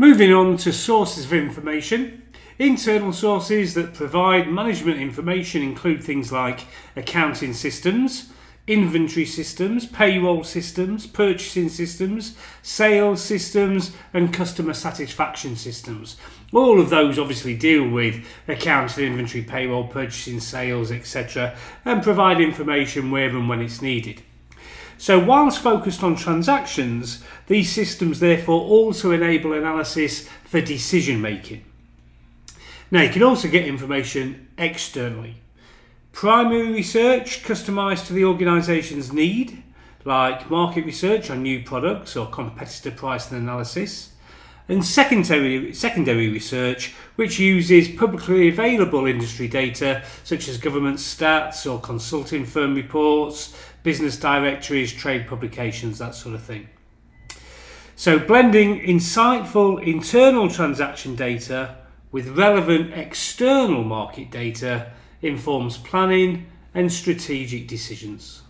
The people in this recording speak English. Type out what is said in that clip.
Moving on to sources of information. Internal sources that provide management information include things like accounting systems, inventory systems, payroll systems, purchasing systems, sales systems, and customer satisfaction systems. All of those obviously deal with accounting, inventory, payroll, purchasing, sales, etc., and provide information where and when it's needed. So, whilst focused on transactions, these systems therefore also enable analysis for decision making. Now, you can also get information externally. Primary research customised to the organisation's need, like market research on new products or competitor pricing analysis, and secondary, secondary research, which uses publicly available industry data such as government stats or consulting firm reports, business directories, trade publications, that sort of thing. So, blending insightful internal transaction data with relevant external market data informs planning and strategic decisions.